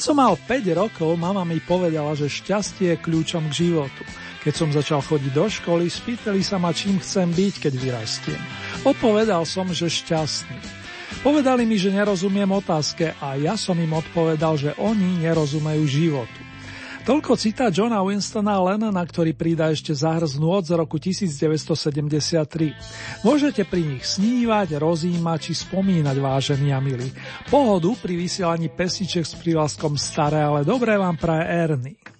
Keď som mal 5 rokov, mama mi povedala, že šťastie je kľúčom k životu. Keď som začal chodiť do školy, spýtali sa ma, čím chcem byť, keď vyrastiem. Odpovedal som, že šťastný. Povedali mi, že nerozumiem otázke a ja som im odpovedal, že oni nerozumejú životu. Toľko citát Johna Winstona Lennona, ktorý pridá ešte zahrznú od z roku 1973. Môžete pri nich snívať, rozímať či spomínať, vážení a milí. Pohodu pri vysielaní pesniček s prívlaskom staré, ale dobré vám praje Ernie.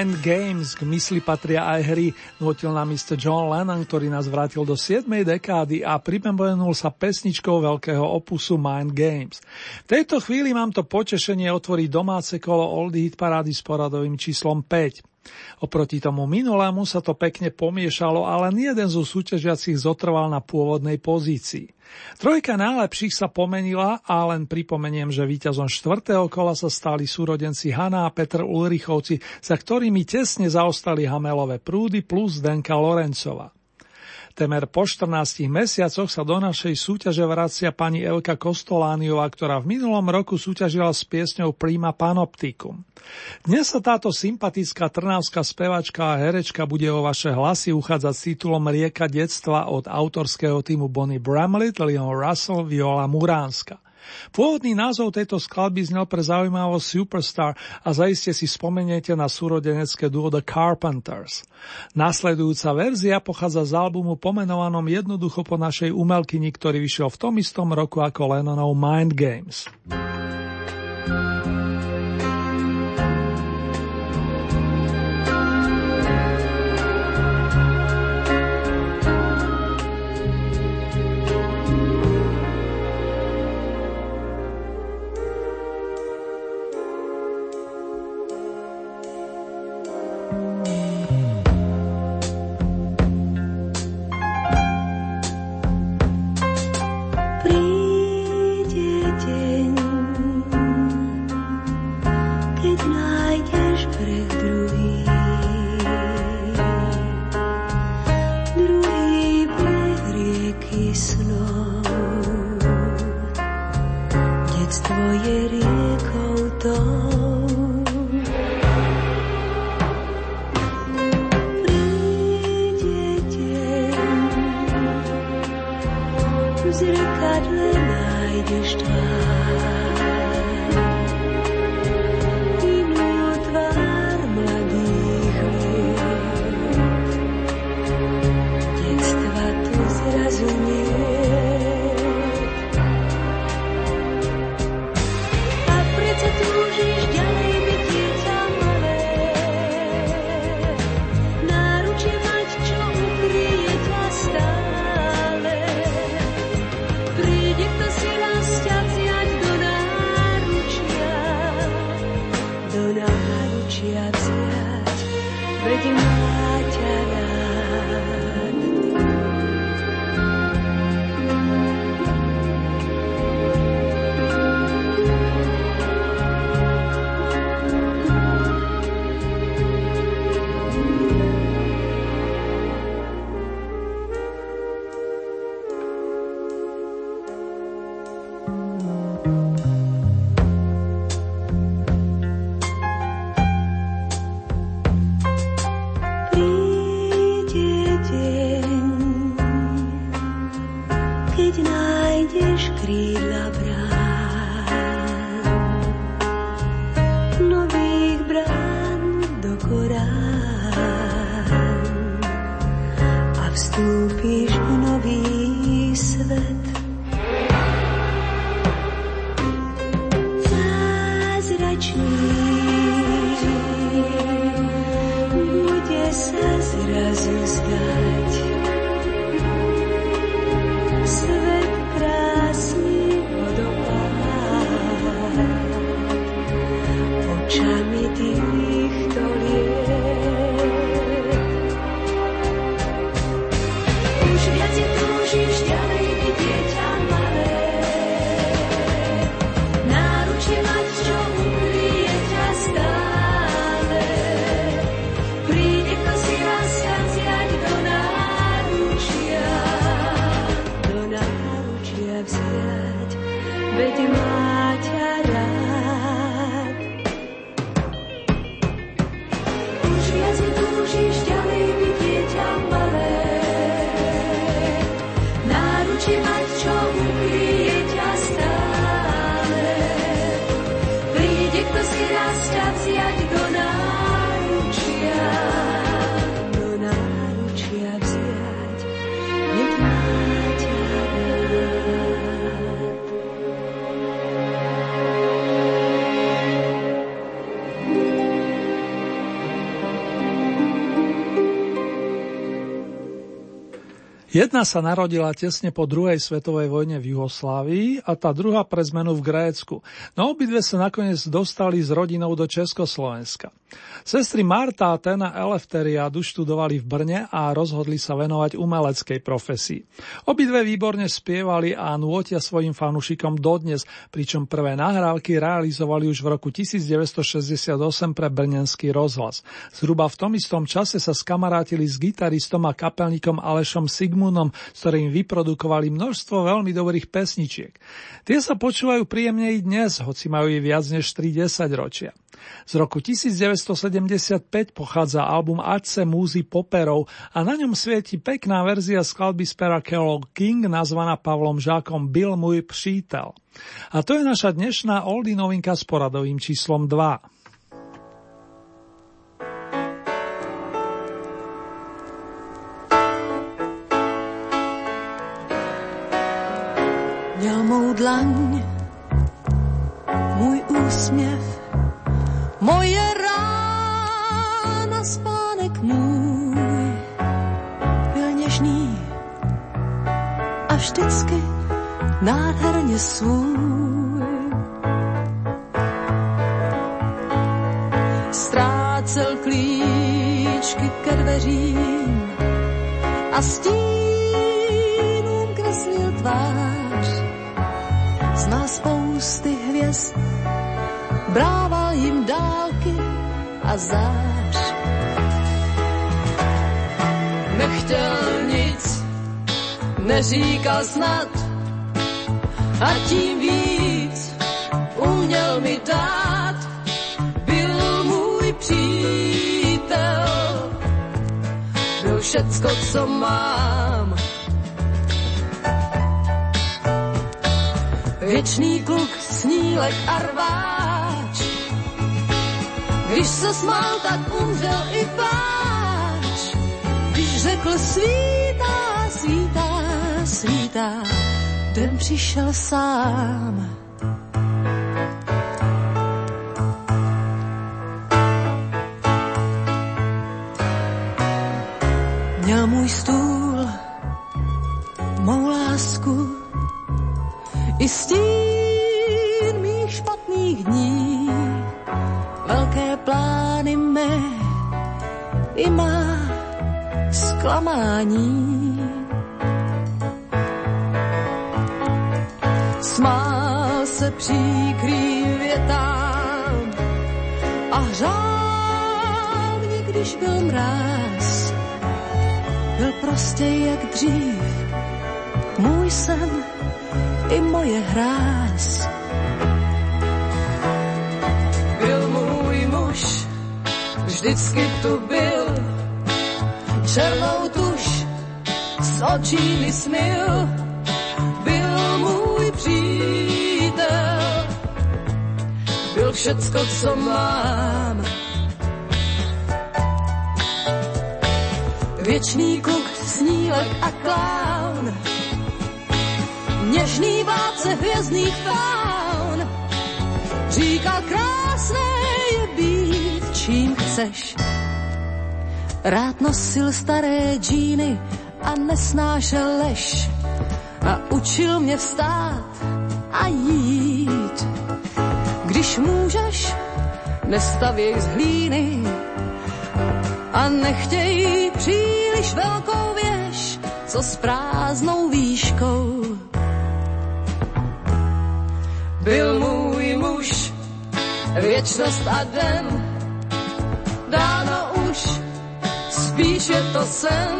Mind Games, k mysli patria aj hry, nutil nám Mr. John Lennon, ktorý nás vrátil do 7. dekády a pripomenul sa pesničkou veľkého opusu Mind Games. V tejto chvíli mám to potešenie otvoriť domáce kolo Oldie Hit parády s poradovým číslom 5. Oproti tomu minulému sa to pekne pomiešalo, ale nie jeden zo súťažiacich zotrval na pôvodnej pozícii. Trojka najlepších sa pomenila a len pripomeniem, že víťazom štvrtého kola sa stali súrodenci Hanna a Petr Ulrichovci, za ktorými tesne zaostali Hamelové prúdy plus Denka Lorencova. Temer po 14 mesiacoch sa do našej súťaže vracia pani Elka Kostolániová, ktorá v minulom roku súťažila s piesňou Prima Panoptikum. Dnes sa táto sympatická trnavská spevačka a herečka bude o vaše hlasy uchádzať s titulom Rieka detstva od autorského týmu Bonnie Bramlett, Leon Russell, Viola Muránska. Pôvodný názov tejto skladby znel pre zaujímavosť Superstar a zaiste si spomeniete na súrodenecké duo The Carpenters. Nasledujúca verzia pochádza z albumu pomenovanom jednoducho po našej umelkyni, ktorý vyšiel v tom istom roku ako Lennonov Mind Games. Jedna sa narodila tesne po druhej svetovej vojne v Juhoslávii a tá druhá pre zmenu v Grécku. No obidve sa nakoniec dostali s rodinou do Československa. Sestry Marta Tena Elefteriadu študovali v Brne a rozhodli sa venovať umeleckej profesii. Obidve výborne spievali a nôtia svojim fanúšikom dodnes, pričom prvé nahrávky realizovali už v roku 1968 pre Brnenský rozhlas. Zhruba v tom istom čase sa skamarátili s gitaristom a kapelníkom Alešom Sigmunom, s ktorým vyprodukovali množstvo veľmi dobrých pesničiek. Tie sa počúvajú príjemne i dnes, hoci majú i viac než 30 ročia. Z roku 1975 pochádza album Ace múzy poperov a na ňom svieti pekná verzia skladby z pera Carol King nazvaná Pavlom Žákom Byl môj přítel. A to je naša dnešná oldie novinka s poradovým číslom 2. Měl mou dlaň, můj úsměv moje rána spánek můj byl něžný a vždycky nádherně svůj. Ztrácel klíčky ke dveřím a stínům kreslil tvář. Znal spousty hvězd, brával jim dálky a zář. Nechtěl nic, neříkal snad a tím víc uměl mi dát. Byl můj přítel, byl všecko, co mám. Věčný kluk, snílek a rváč. Když se smál, tak umřel i pláč. Když řekl svítá, svítá, svítá, den přišel sám. Vždycky tu byl, černou tuš s očí mi smil. Byl můj přítel, byl všecko, co mám. Věčný kluk, snílek a klán, něžný vládce hvězdných faun. Říkal, čím chceš. Rád nosil staré džíny a nesnášel lež. A učil mě vstát a jít. Když můžeš, nestavěj z hlíny a nechtěj příliš velkou věž, co s prázdnou výškou byl můj muž, věčnost a den, dáno už, spíš je to sen,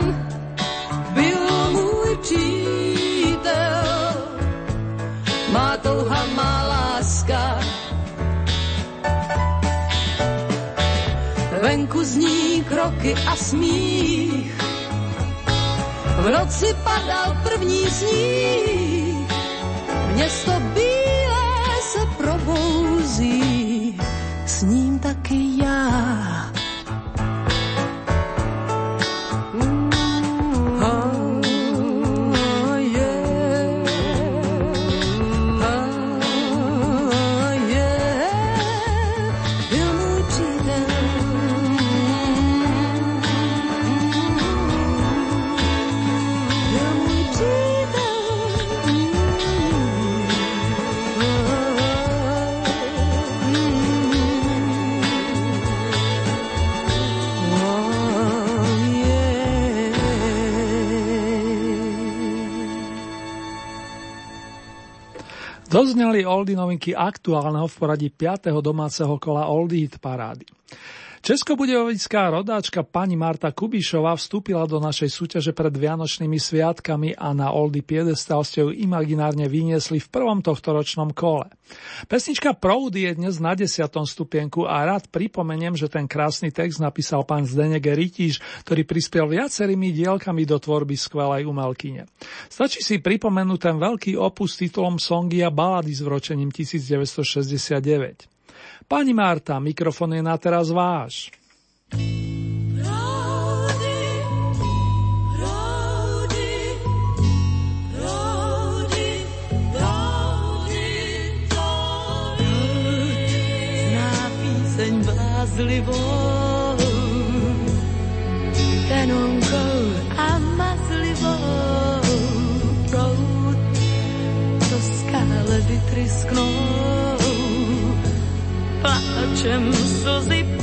byl můj přítel, má touha, má láska. Venku zní kroky a smích, v noci padal první sníh, město Dozneli oldy novinky aktuálneho v poradí 5. domáceho kola Oldie Hit parády. Českobudevická rodáčka pani Marta Kubišová vstúpila do našej súťaže pred Vianočnými sviatkami a na Oldy Piedestal ste ju imaginárne vyniesli v prvom tohto ročnom kole. Pesnička Proudy je dnes na desiatom stupienku a rád pripomeniem, že ten krásny text napísal pán Zdenek Rytíš, ktorý prispel viacerými dielkami do tvorby skvelej umelkyne. Stačí si pripomenúť ten veľký opus titulom Songy a balady s vročením 1969. Pani Marta, mikrofon je na teraz váš. blázlivou, tenonkou a mazlivou. Proud do skále vytrysknou pláčem slzy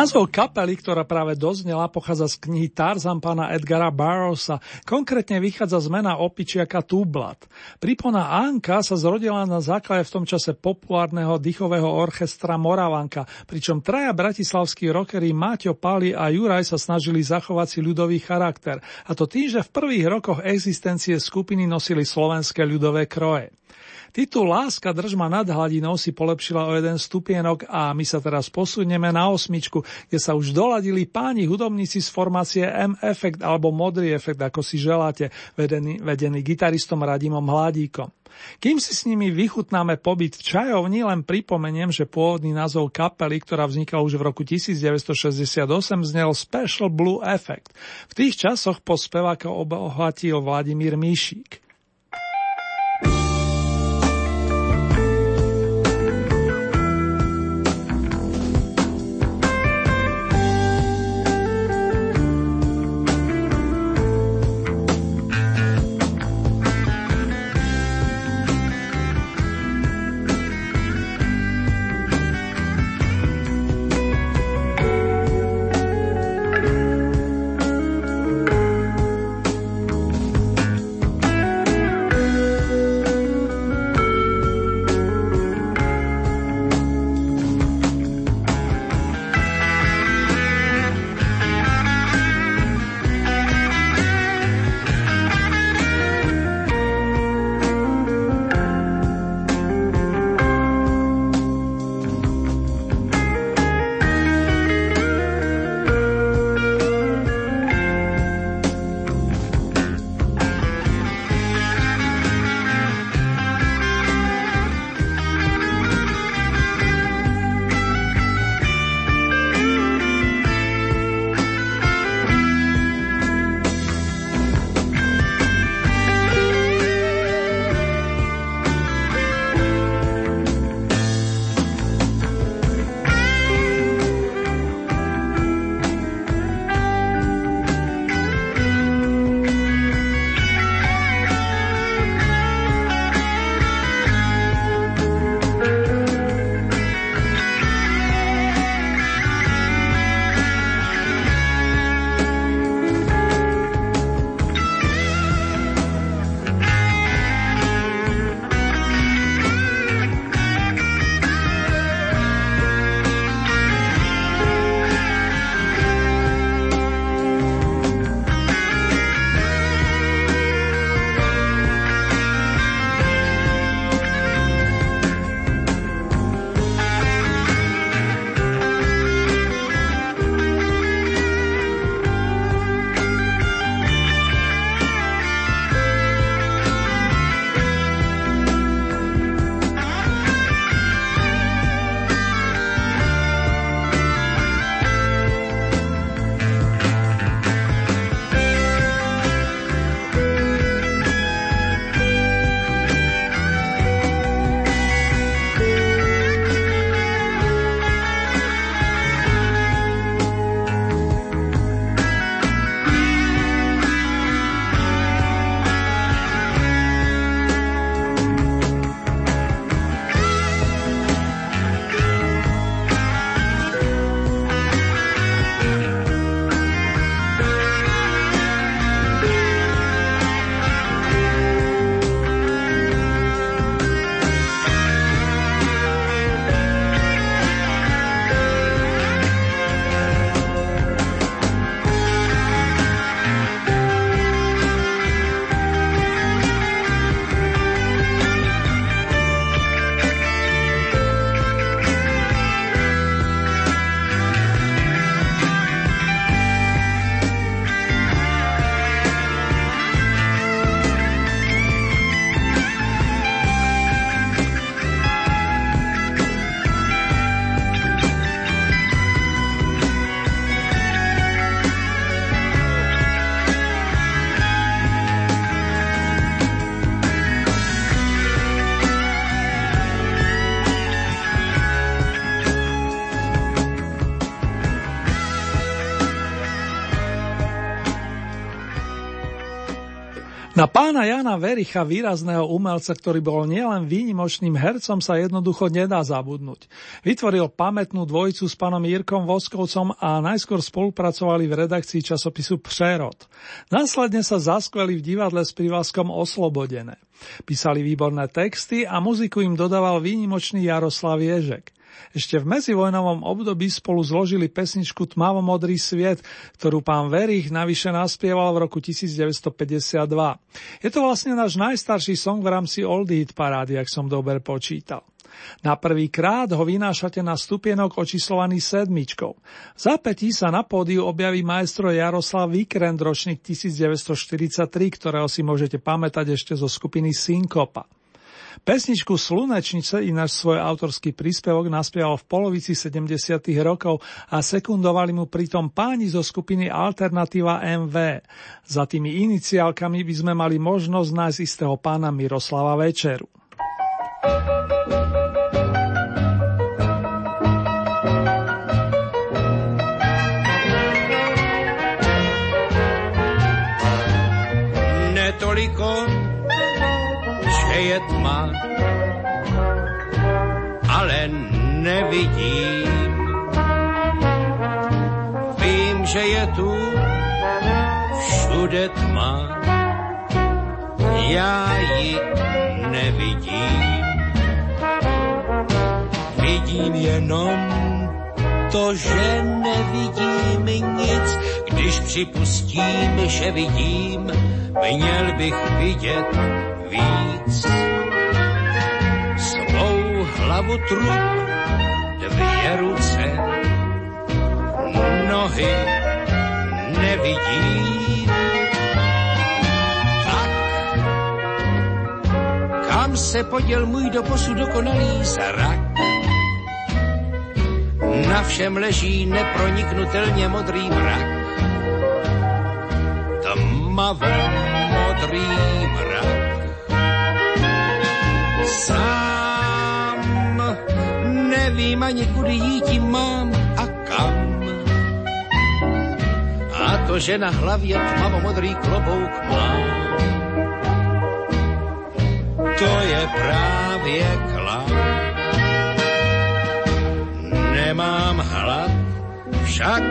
Názov kapely, ktorá práve doznela, pochádza z knihy Tarzan pána Edgara Barrowsa, konkrétne vychádza z mena opičiaka Tublat. Pripona Anka sa zrodila na základe v tom čase populárneho dýchového orchestra Moravanka, pričom traja bratislavskí rockery Maťo, Pali a Juraj sa snažili zachovať si ľudový charakter, a to tým, že v prvých rokoch existencie skupiny nosili slovenské ľudové kroje. Titul Láska držma nad hladinou si polepšila o jeden stupienok a my sa teraz posunieme na osmičku, kde sa už doladili páni hudobníci z formácie M-Effect alebo Modrý efekt, ako si želáte, vedený, vedený gitaristom Radimom Hladíkom. Kým si s nimi vychutnáme pobyt v čajovni, len pripomeniem, že pôvodný názov kapely, ktorá vznikla už v roku 1968, znel Special Blue Effect. V tých časoch po speváka obohatil Vladimír Míšík. Pána Jana Vericha, výrazného umelca, ktorý bol nielen výnimočným hercom, sa jednoducho nedá zabudnúť. Vytvoril pamätnú dvojicu s pánom Jirkom Voskovcom a najskôr spolupracovali v redakcii časopisu Přerod. Následne sa zaskveli v divadle s privázkom Oslobodené. Písali výborné texty a muziku im dodával výnimočný Jaroslav Ježek. Ešte v medzivojnovom období spolu zložili pesničku Tmavo modrý sviet, ktorú pán Verich navyše naspieval v roku 1952. Je to vlastne náš najstarší song v rámci Old Hit parády, ak som dobre počítal. Na prvý krát ho vynášate na stupienok očíslovaný sedmičkou. V zapätí sa na pódiu objaví maestro Jaroslav Vikrend, ročník 1943, ktorého si môžete pamätať ešte zo skupiny Synkopa. Pesničku Slunečnice ináč svoj autorský príspevok naspieval v polovici 70. rokov a sekundovali mu pritom páni zo skupiny Alternativa MV. Za tými iniciálkami by sme mali možnosť nájsť istého pána Miroslava Večeru. Netoliko je tma, ale nevidím. Vím, že je tu všude tma, já ji nevidím. Vidím jenom to, že nevidím nic, když připustím, že vidím, měl bych vidět víc. Svou hlavu trup, dvě ruce, nohy nevidím. Tak, kam se poděl můj doposud dokonalý zrak? Na všem leží neproniknutelně modrý mrak. Tmavo modrý mrak sám. Nevím ani kudy jít mám a kam. A to, že na hlavě tmavomodrý klobouk mám, to je právě klam. Nemám hlad, však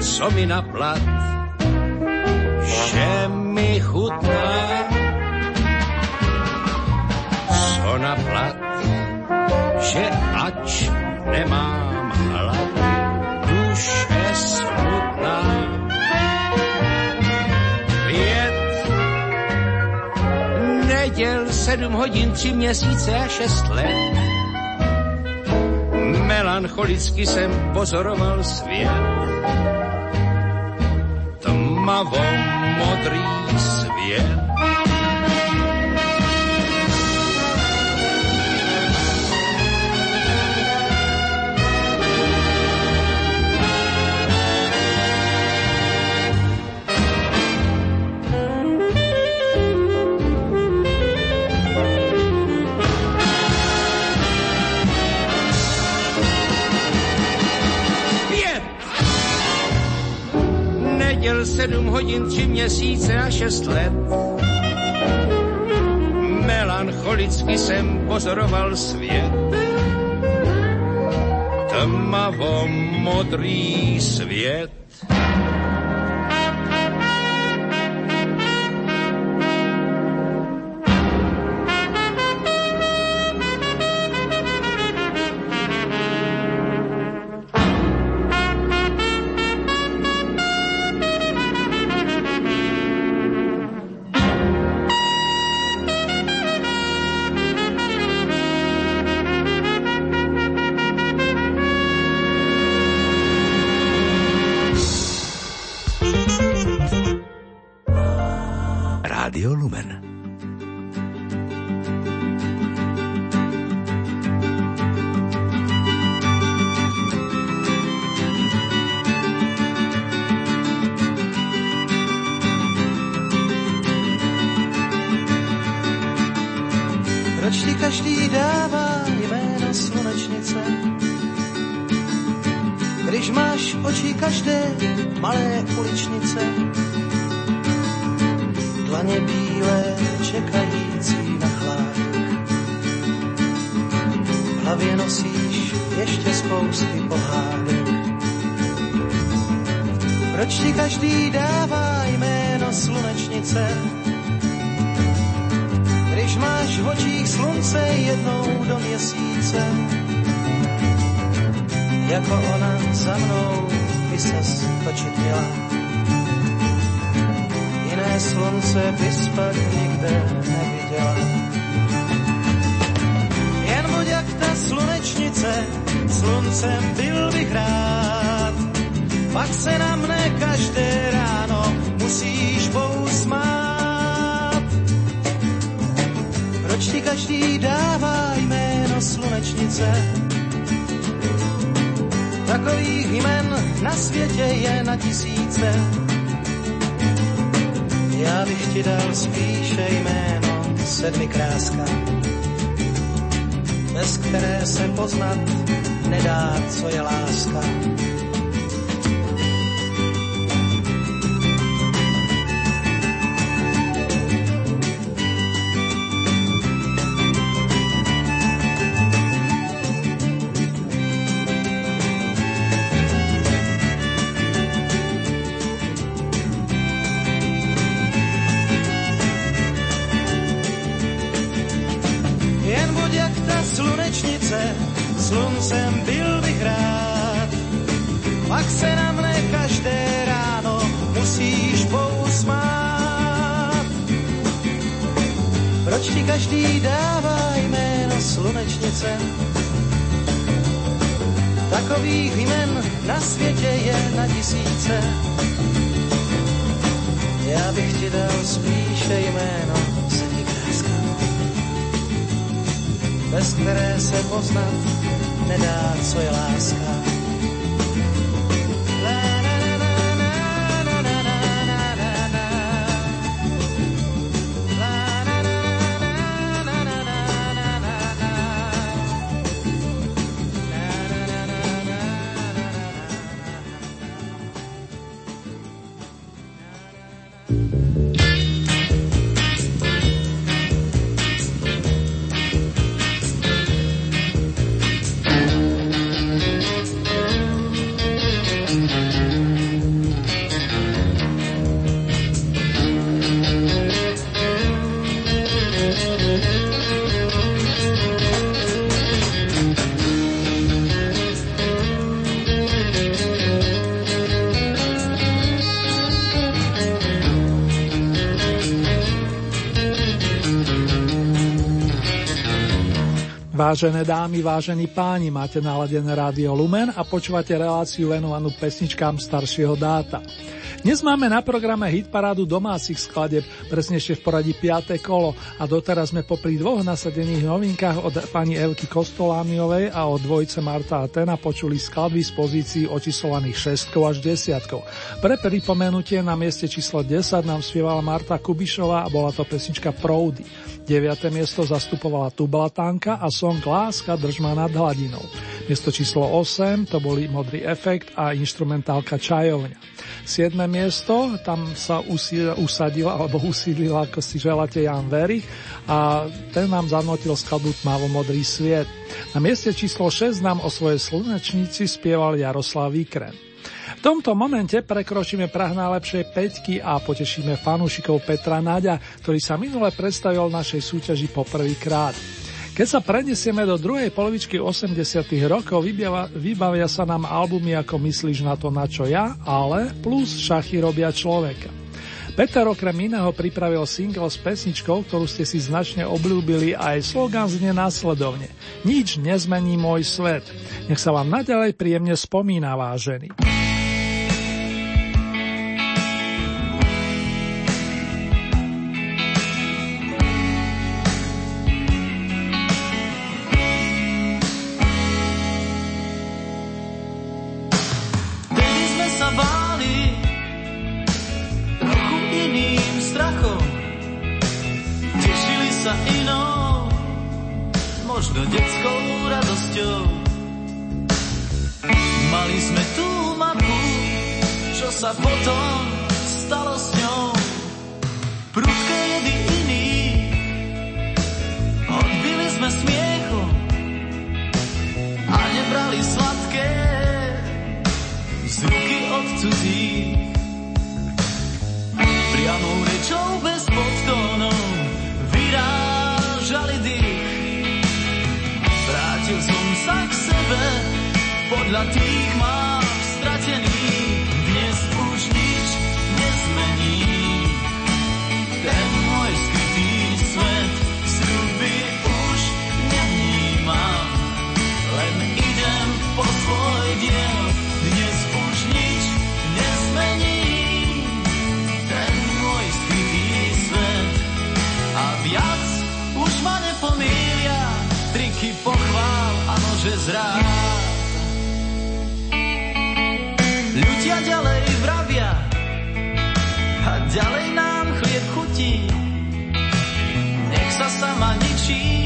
co mi na plat, že mi chutná na plat, že ač nemám hlad, duše smutná. Pět neděl, sedm hodin, tři měsíce a šest let. Melancholicky jsem pozoroval svět. Tmavo modrý svět sedm hodin, tři měsíce a šest let. Melancholicky jsem pozoroval svět. Tmavo modrý svět slunečnice, sluncem byl bych rád. Pak se na mne každé ráno musíš pousmát. Proč ti každý dává jméno slunečnice? Takových jmen na světě je na tisíce. Já bych ti dal spíše jméno bez které se poznat nedá, co je láska. Vážené dámy, vážení páni, máte naladené rádio Lumen a počúvate reláciu venovanú pesničkám staršieho dáta. Dnes máme na programe hitparádu domácich skladeb, presnejšie v poradí 5. kolo a doteraz sme popri dvoch nasadených novinkách od pani Evky Kostolániovej a od dvojice Marta a Tena počuli skladby z pozícií očíslovaných 6 až 10. Pre pripomenutie na mieste číslo 10 nám spievala Marta Kubišová a bola to pesnička Proudy. 9. miesto zastupovala Tublatánka a song Láska držma nad hladinou. Miesto číslo 8 to boli Modrý efekt a instrumentálka Čajovňa. 7. miesto, tam sa usadila alebo usídlila, ako si želáte, Jan Verich a ten nám zanotil skladbu Tmavo modrý sviet. Na mieste číslo 6 nám o svojej slnečnici spieval Jaroslav Výkren. V tomto momente prekročíme prah najlepšej peťky a potešíme fanúšikov Petra Naďa, ktorý sa minule predstavil našej súťaži poprvýkrát. Keď sa prenesieme do druhej polovičky 80 rokov, vybavia, vybavia sa nám albumy ako Myslíš na to, na čo ja, ale plus Šachy robia človeka. Peter okrem iného pripravil single s pesničkou, ktorú ste si značne obľúbili a aj slogan znie následovne. Nič nezmení môj svet. Nech sa vám naďalej príjemne spomína, vážený. možno detskou radosťou. Mali sme tú mapu, čo sa potom stalo s ňou. Prudko jedy iný, odbili sme smiechu a nebrali sladké z ruky od cudzích. Priamou rečou bez Veľa tých má stratených, dnes už nič nezmení. Ten môj skrytý svet sľuby už nevníma, len idem po svoj diel, dnes už nič nezmení. Ten môj skrytý svet a viac už ma nepomília, triky pochvál a nože zrád. she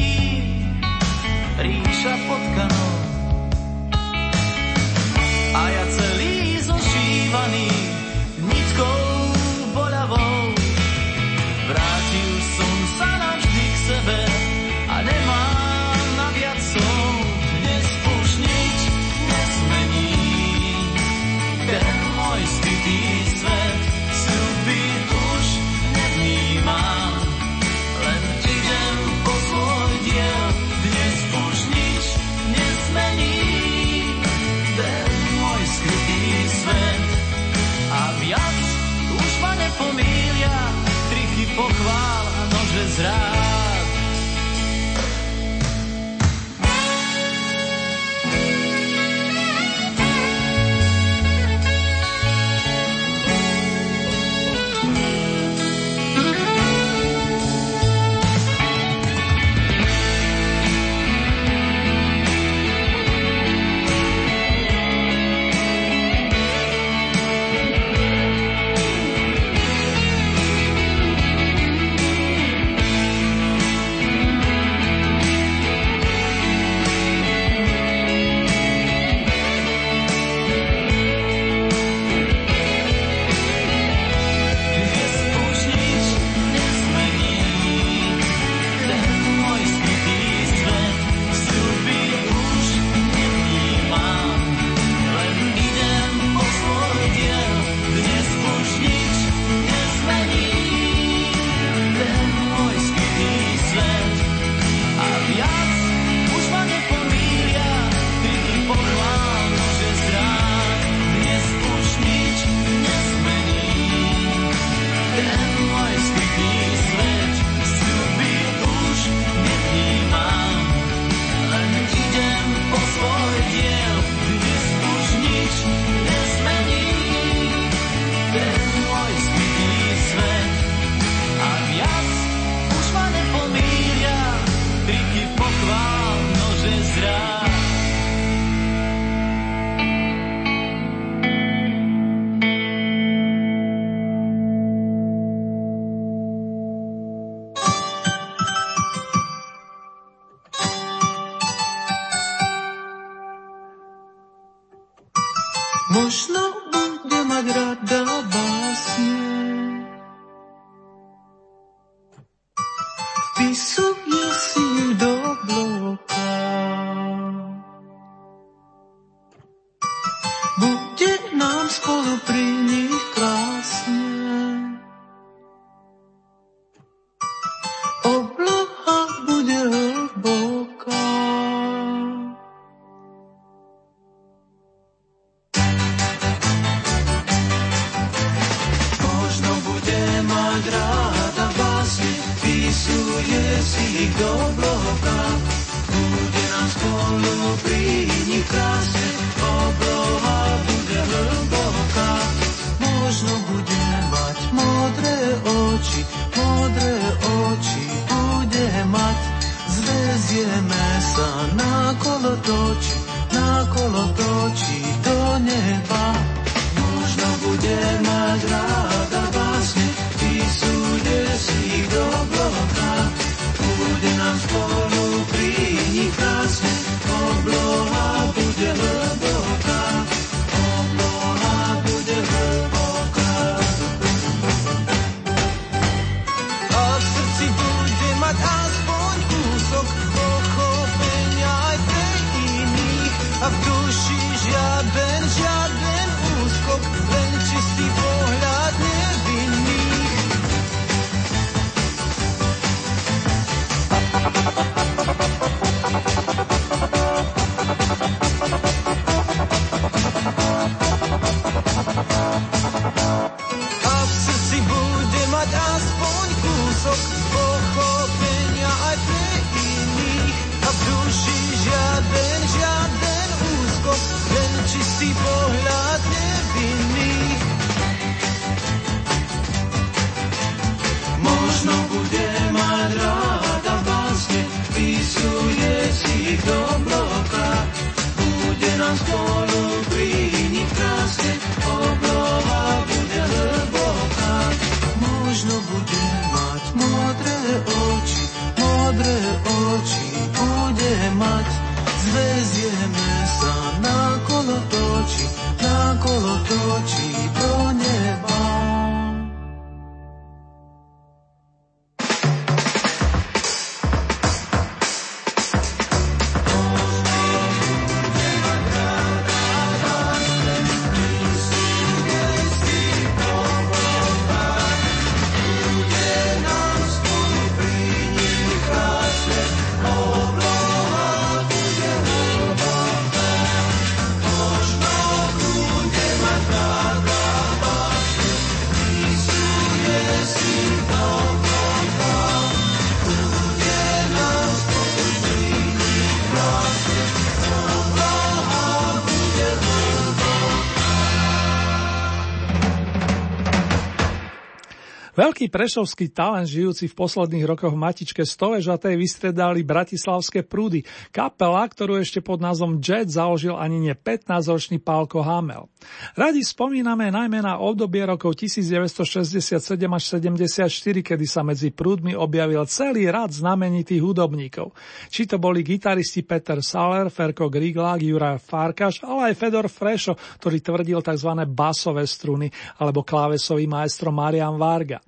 Veľký prešovský talent žijúci v posledných rokoch v matičke Stovežatej vystredali bratislavské prúdy, kapela, ktorú ešte pod názvom Jet založil ani nie 15-ročný Pálko Hamel. Radi spomíname najmä na obdobie rokov 1967 až 74, kedy sa medzi prúdmi objavil celý rad znamenitých hudobníkov. Či to boli gitaristi Peter Saller, Ferko Griglák, Juraj Farkaš, ale aj Fedor Frešo, ktorý tvrdil tzv. basové struny, alebo klávesový maestro Marian Varga.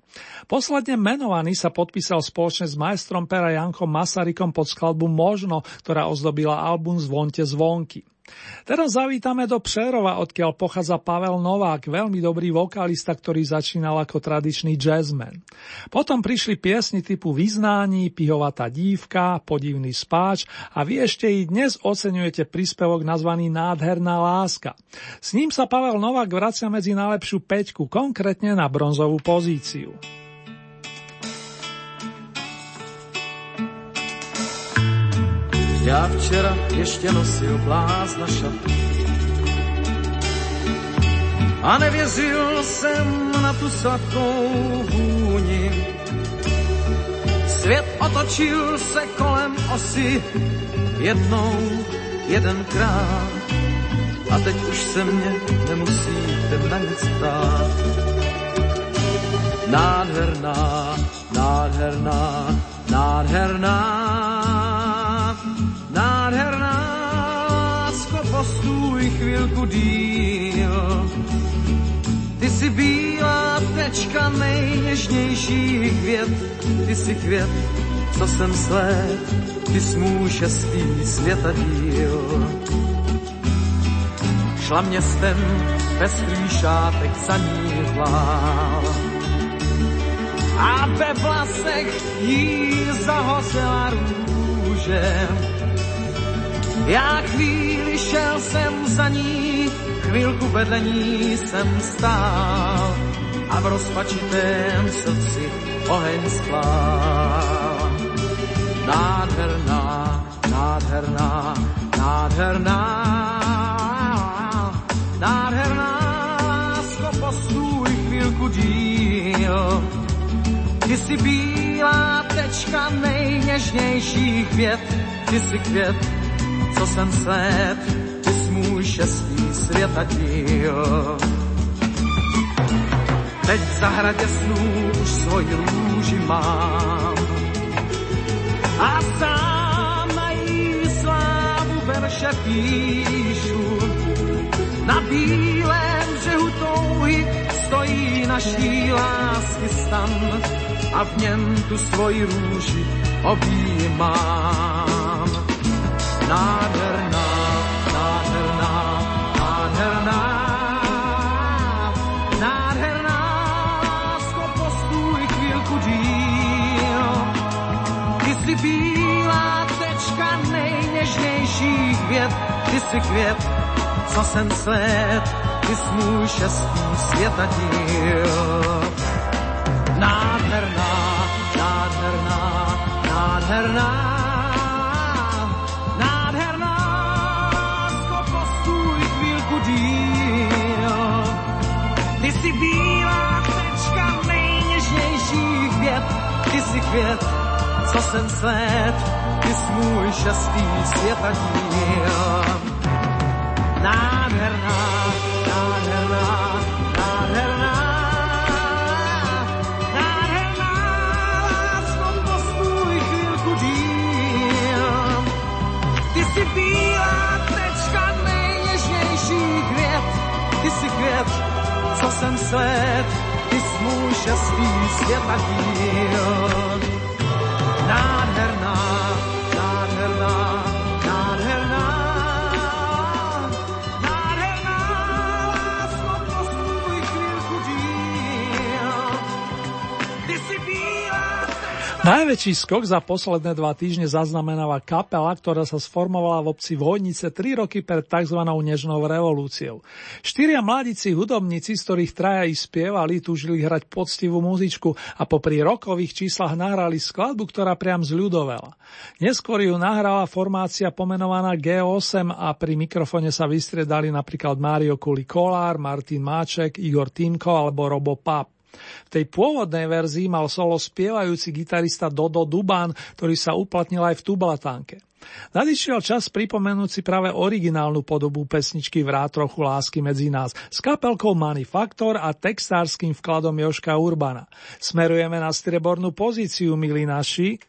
Posledne menovaný sa podpísal spoločne s majstrom pera Jankom Masarykom pod skladbu Možno, ktorá ozdobila album Zvonte zvonky. Teraz zavítame do Přerova, odkiaľ pochádza Pavel Novák, veľmi dobrý vokalista, ktorý začínal ako tradičný jazzman. Potom prišli piesni typu Vyznání, Pihovatá dívka, Podivný spáč a vy ešte i dnes oceňujete príspevok nazvaný Nádherná láska. S ním sa Pavel Novák vracia medzi najlepšiu peťku, konkrétne na bronzovú pozíciu. Já včera ještě nosil blázna šatu a nevěřil jsem na tu sladkou vůni. Svět otočil se kolem osy jednou, jedenkrát a teď už se mě nemusíte na nic ptát. Nádherná, nádherná, nádherná, chvilku díl. Ty jsi bílá tečka nejněžnějších květ, ty jsi květ, co jsem sled, ty jsi můj šestý světa díl. Šla městem bez klíšátek za ní hlál a ve vlasech jí zahozela růže. Já chvíli šel jsem za ní, chvilku vedle ní jsem stál a v rozpačitém srdci oheň sklál. Nádherná, nádherná, nádherná, nádherná, lásko, postůj chvilku díl. Ty jsi bílá tečka nejněžnějších květ, ty jsi květ, co jsem sled, ty jsi můj šestý světa díl. Teď v zahradě snů už svoji růži mám a sám na jí slávu verše píšu. Na bílém břehu touhy stojí naší lásky stan a v něm tu svoji růži objímám. Nádherná, nádherná, nádherná, nádherná, lásko, postůj chvílku díl. Ty jsi bílá tečka nejněžnějších květ, ty jsi květ, co jsem sled, ty jsi můj šestý světa díl. Nádherná, nádherná, nádherná, nádherná, svět, co jsem sled, ty jsi můj šestý světadíl. Nádherná, nádherná, nádherná, nádherná. Ty jsi květ, co jsem sled, ty jsi můj šestý světadíl. Najväčší skok za posledné dva týždne zaznamenáva kapela, ktorá sa sformovala v obci Vojnice 3 roky pred tzv. nežnou revolúciou. Štyria mladíci hudobníci, z ktorých traja i spievali, túžili hrať poctivú muzičku a popri rokových číslach nahrali skladbu, ktorá priam zľudovela. Neskôr ju nahrala formácia pomenovaná G8 a pri mikrofone sa vystriedali napríklad Mário Kuli Kolár, Martin Máček, Igor Týmko alebo Robo Pap. V tej pôvodnej verzii mal solo spievajúci gitarista Dodo Duban, ktorý sa uplatnil aj v tublatánke. Nadišiel čas pripomenúť si práve originálnu podobu pesničky Vrá trochu lásky medzi nás s kapelkou Manifaktor a textárským vkladom Joška Urbana. Smerujeme na strebornú pozíciu, milí naši.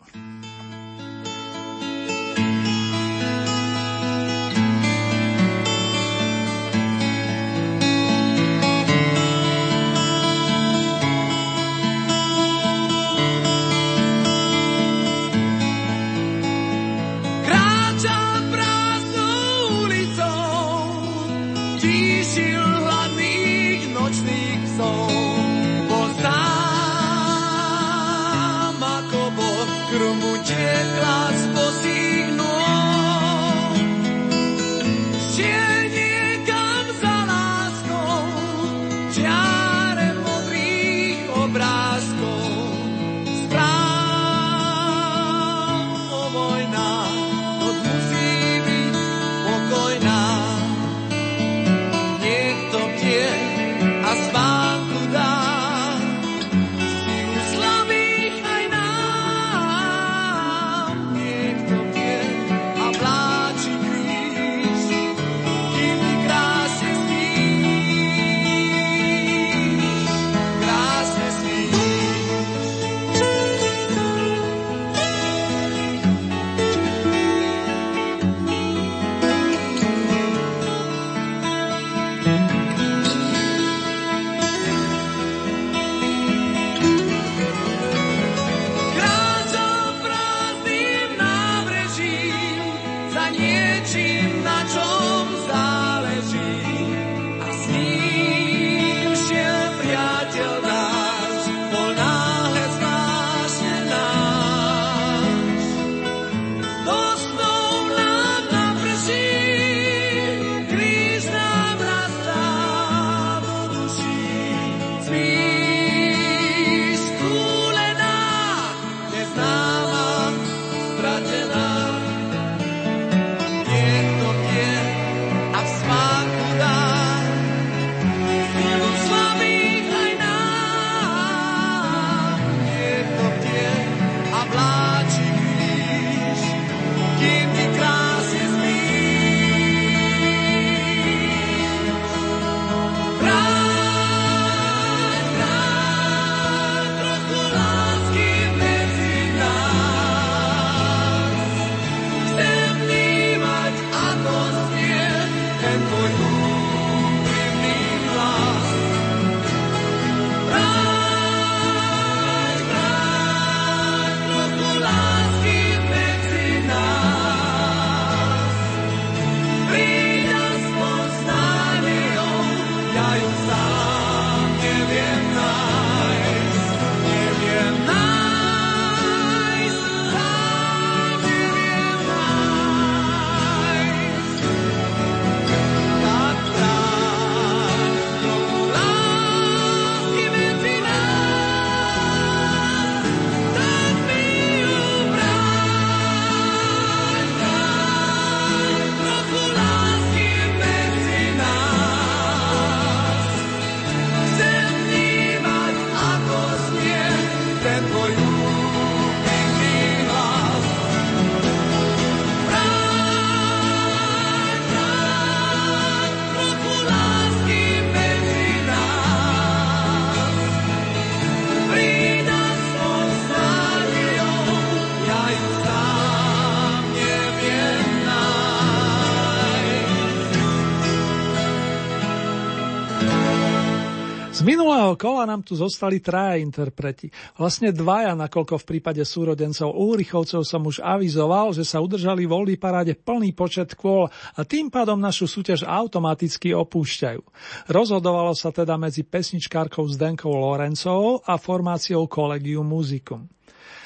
Minulého kola nám tu zostali traja interpreti. Vlastne dvaja, nakoľko v prípade súrodencov Ulrichovcov som už avizoval, že sa udržali v Oldy paráde plný počet kôl a tým pádom našu súťaž automaticky opúšťajú. Rozhodovalo sa teda medzi pesničkárkou Zdenkou Lorencovou a formáciou Collegium Musicum.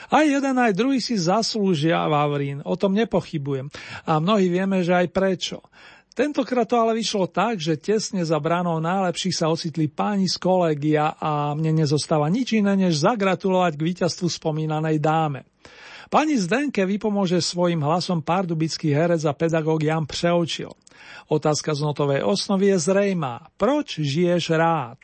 Aj jeden, aj druhý si zaslúžia Vavrín, o tom nepochybujem. A mnohí vieme, že aj prečo. Tentokrát to ale vyšlo tak, že tesne za branou najlepších sa ocitli páni z kolegia a mne nezostáva nič iné, než zagratulovať k víťazstvu spomínanej dáme. Pani Zdenke vypomôže svojim hlasom pardubický herec a pedagóg Jan Přeočil. Otázka z notovej osnovy je zrejmá. Proč žiješ rád?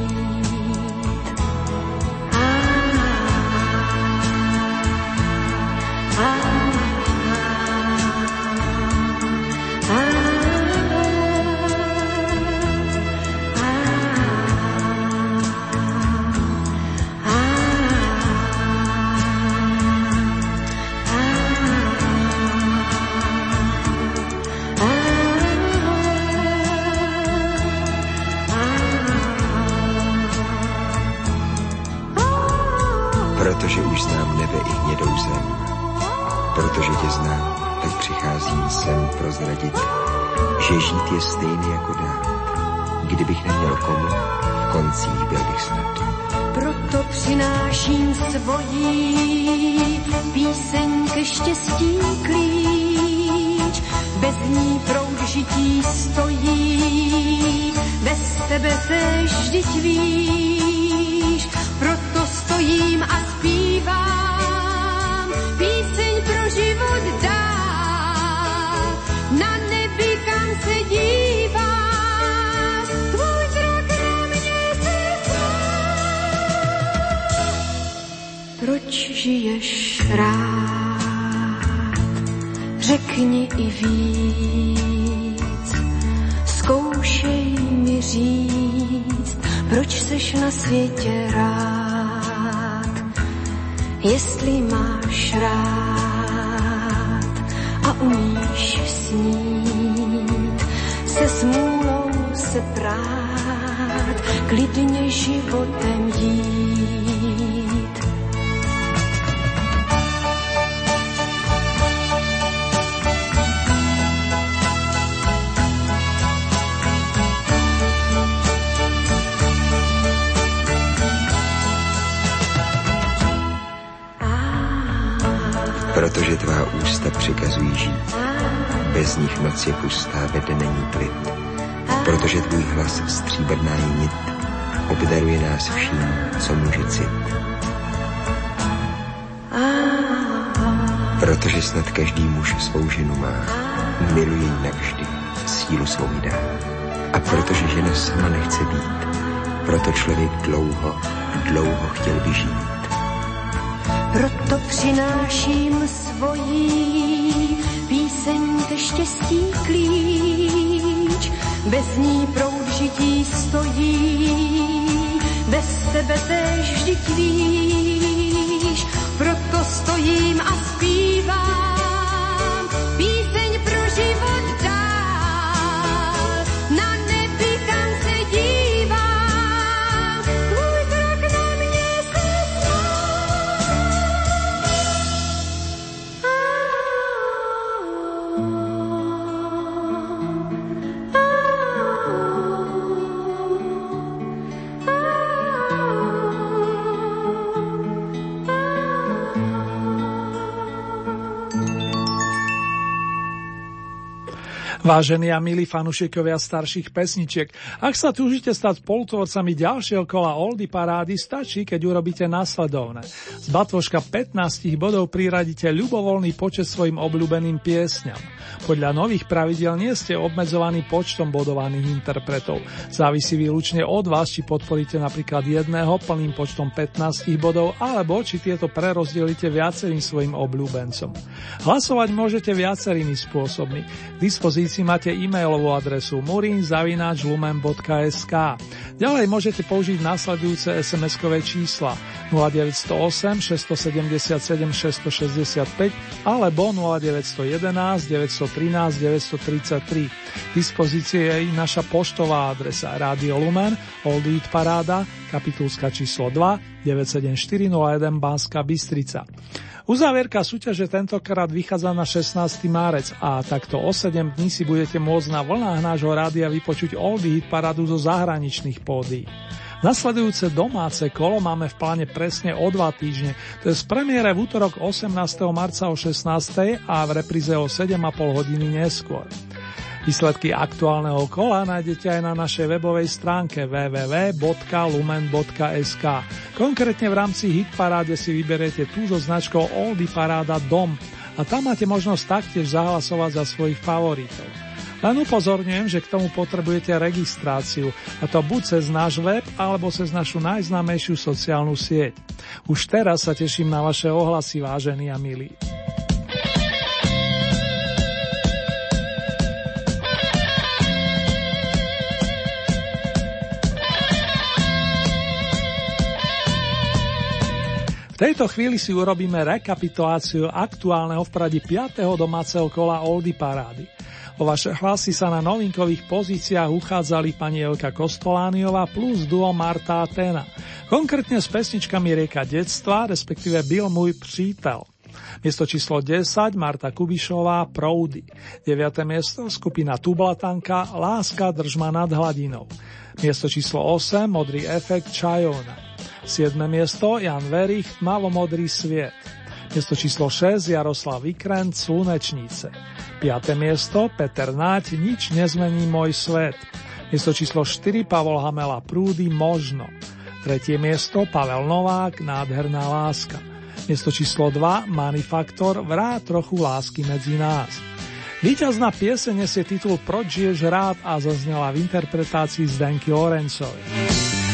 Proč žiješ rád? Řekni i víc. Zkoušej mi říct, proč seš na světě rád? Jestli máš rád a umíš snít, se smůlou se prát, klidně životem jít protože tvá ústa přikazují žít. Bez nich noc je pustá, vede není klid. Protože tvůj hlas stříbrná je nit, obdaruje nás vším, co může cit. Protože snad každý muž svou ženu má, miluje ji navždy, sílu svou dá. A protože žena sama nechce být, proto člověk dlouho, dlouho chtěl vyžít. Proto přináším svojí píseň ke štěstí klíč. Bez ní proud žití stojí, bez tebe tež vždyť víš. Proto stojím a Vážení a milí fanúšikovia starších pesničiek, ak sa túžite stať spolutvorcami ďalšieho kola Oldy Parády, stačí, keď urobíte následovné. Z batvoška 15 bodov priradíte ľubovoľný počet svojim obľúbeným piesňam. Podľa nových pravidel nie ste obmedzovaní počtom bodovaných interpretov. Závisí výlučne od vás, či podporíte napríklad jedného plným počtom 15 bodov, alebo či tieto prerozdelíte viacerým svojim obľúbencom. Hlasovať môžete viacerými spôsobmi. K dispozícii máte e-mailovú adresu murinzavináčlumen.sk. Ďalej môžete použiť nasledujúce SMS-kové čísla 0908 677 665 alebo 0911 913 933. K dispozícii je i naša poštová adresa Radio Lumen, Old Eat Paráda, kapitulska číslo 2, 97401 Banská Bystrica. Uzávierka súťaže tentokrát vychádza na 16. márec a takto o 7 dní si budete môcť na vlnách nášho rádia vypočuť Oldie hit paradu zo zahraničných pódií. Nasledujúce domáce kolo máme v pláne presne o dva týždne, to je z premiére v útorok 18. marca o 16. a v repríze o 7,5 hodiny neskôr. Výsledky aktuálneho kola nájdete aj na našej webovej stránke www.lumen.sk. Konkrétne v rámci Hitparáde si vyberiete tú so značkou Oldy Paráda Dom a tam máte možnosť taktiež zahlasovať za svojich favoritov. Len upozorňujem, že k tomu potrebujete registráciu, a to buď cez náš web, alebo cez našu najznámejšiu sociálnu sieť. Už teraz sa teším na vaše ohlasy, vážení a milí. Tejto chvíli si urobíme rekapituláciu aktuálneho v pradi 5. domáceho kola Oldy Parády. O vaše hlasy sa na novinkových pozíciách uchádzali pani Elka Kostolániová plus duo Marta Atena. Konkrétne s pesničkami Rieka detstva, respektíve Byl môj přítel. Miesto číslo 10 Marta Kubišová Proudy. 9. miesto skupina Tublatanka Láska držma nad hladinou. Miesto číslo 8 Modrý efekt Čajona. 7. miesto Jan Verich, Malomodrý sviet. Miesto číslo 6 Jaroslav Vikrent, Slunečnice. 5. miesto Peter Náť, Nič nezmení môj svet. Miesto číslo 4 Pavol Hamela Prúdy, Možno. 3. miesto Pavel Novák, Nádherná láska. Miesto číslo 2 Manifaktor, Vrá trochu lásky medzi nás. Výťazná pieseň nesie titul Proč žiješ rád a zaznela v interpretácii Zdenky Lorencovej.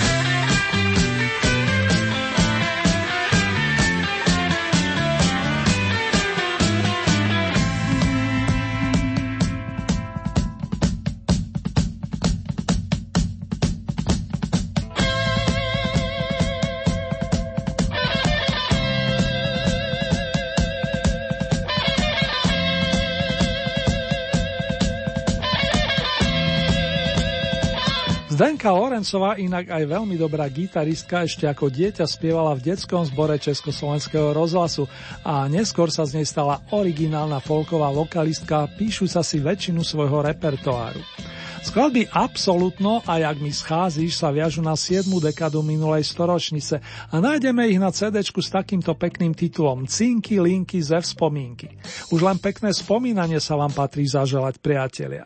Zdenka Lorencová, inak aj veľmi dobrá gitaristka, ešte ako dieťa spievala v detskom zbore Československého rozhlasu a neskôr sa z nej stala originálna folková vokalistka, píšuca si väčšinu svojho repertoáru. Skladby Absolutno a Jak mi scházíš sa viažu na 7. dekadu minulej storočnice a nájdeme ich na CD s takýmto pekným titulom Cinky, linky ze vzpomínky. Už len pekné spomínanie sa vám patrí zaželať, priatelia.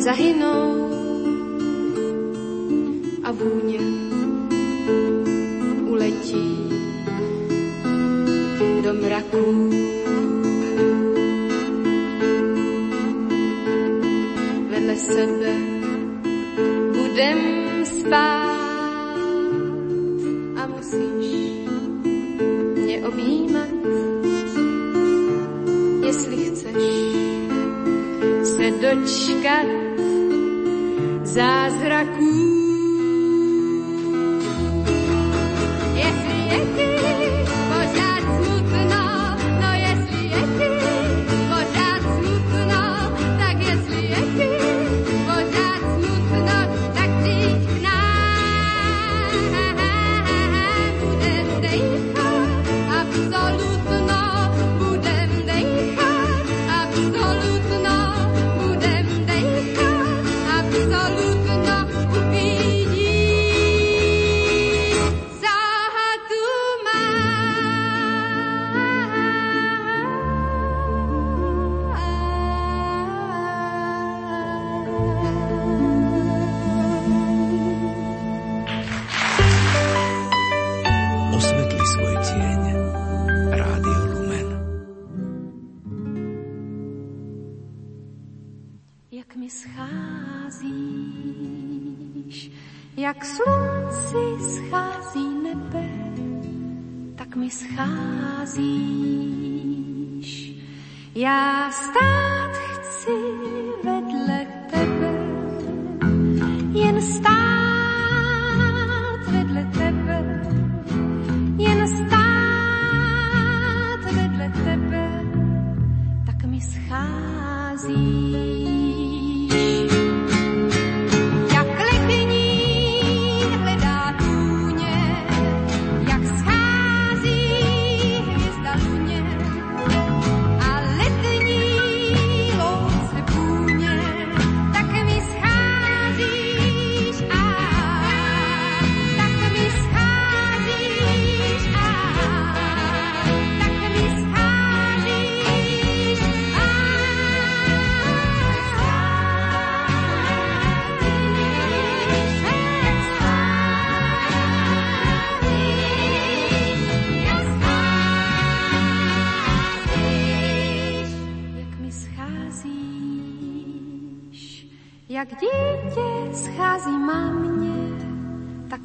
zahynou a vůně uletí do mraku. Vedle sebe budem spát a musíš mě objímat, jestli chceš se dočkat zázraků.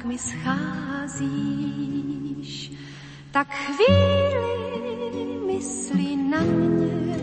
mi scházíš, tak chvíli mysli na mě.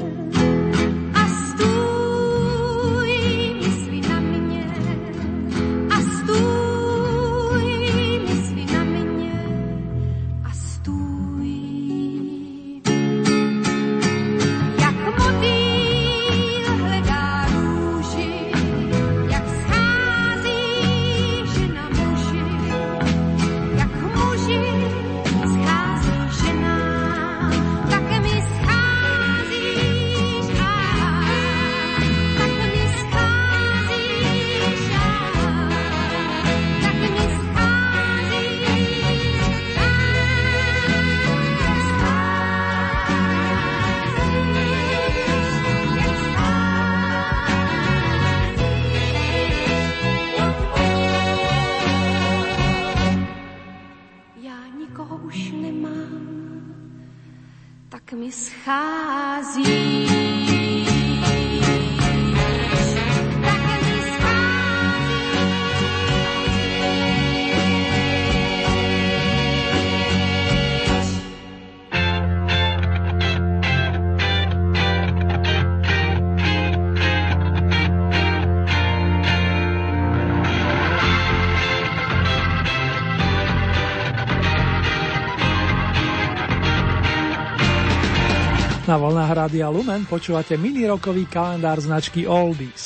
Na vlnách Rádia Lumen počúvate mini-rokový kalendár značky Oldies.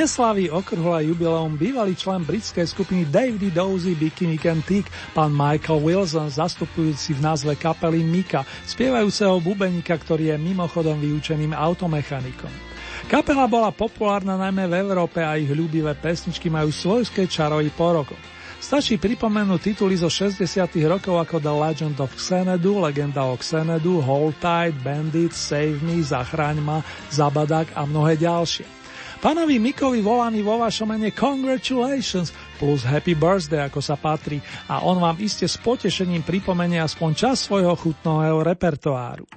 Neslaví okrhla jubileum bývalý člen britskej skupiny Davey Dozy Bikini Can Tick, pán Michael Wilson, zastupujúci v názve kapely Mika, spievajúceho bubeníka, ktorý je mimochodom vyučeným automechanikom. Kapela bola populárna najmä v Európe a ich ľúbivé pesničky majú svojské čarovi po rokoch. Stačí pripomenúť tituly zo 60 rokov ako The Legend of Xanadu, Legenda o Xanadu, Hold Tight, Bandit, Save Me, Zachraň ma, Zabadak a mnohé ďalšie. Pánovi Mikovi volaný vo vašom mene Congratulations plus Happy Birthday, ako sa patrí, a on vám iste s potešením pripomenie aspoň čas svojho chutného repertoáru.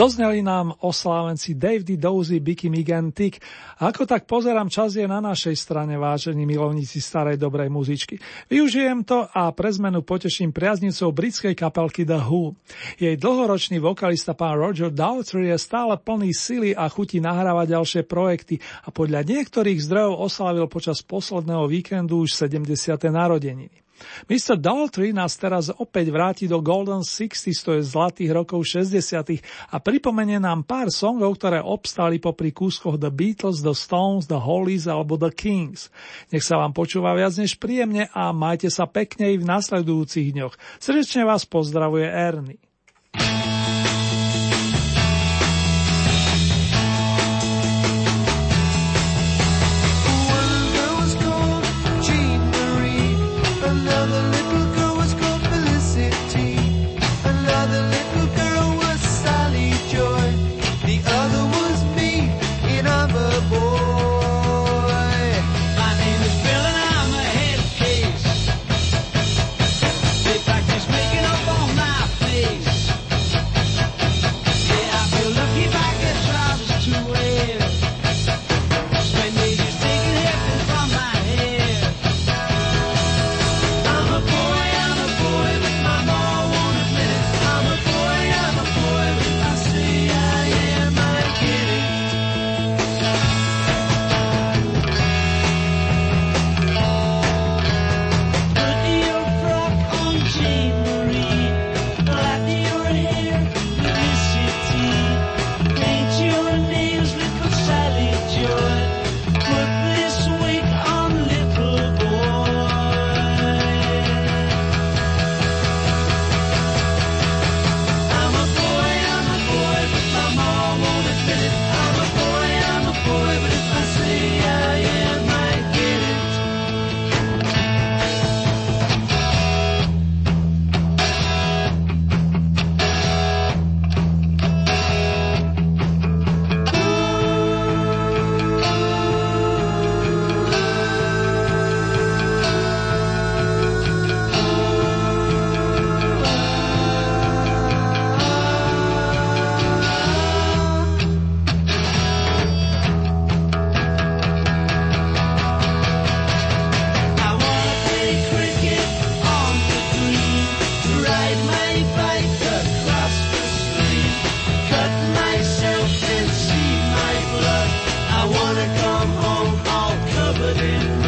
Dozneli nám oslávenci Dave D. Dozy, Bicky Migan Tick. Ako tak pozerám, čas je na našej strane, vážení milovníci starej dobrej muzičky. Využijem to a pre zmenu poteším priaznicou britskej kapelky The Who. Jej dlhoročný vokalista pán Roger Daltrey je stále plný sily a chuti nahrávať ďalšie projekty a podľa niektorých zdrojov oslavil počas posledného víkendu už 70. narodeniny. Mr. Daltrey nás teraz opäť vráti do Golden 60s, to je zlatých rokov 60 a pripomenie nám pár songov, ktoré obstali popri kúskoch The Beatles, The Stones, The Hollies alebo The Kings. Nech sa vám počúva viac než príjemne a majte sa pekne i v nasledujúcich dňoch. Srdečne vás pozdravuje Ernie. good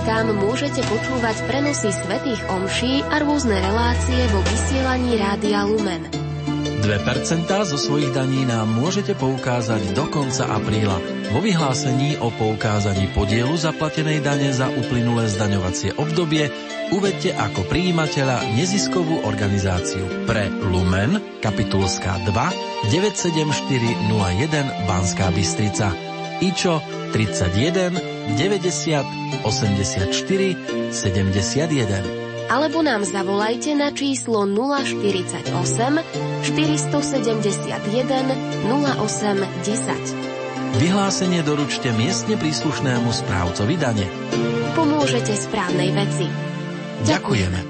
2% môžete počúvať prenosy svetých omší a rôzne relácie vo vysielaní Rádia Lumen. 2% zo svojich daní nám môžete poukázať do konca apríla vo vyhlásení o poukázaní podielu zaplatenej dane za uplynulé zdaňovacie obdobie uvedte ako prijímateľa neziskovú organizáciu pre Lumen, kapitulská 2, 97401 Banská Bystrica. IČO 31 90 84 71 Alebo nám zavolajte na číslo 048 471 08 10. Vyhlásenie doručte miestne príslušnému správcovi dane. Pomôžete správnej veci. Ďakujeme.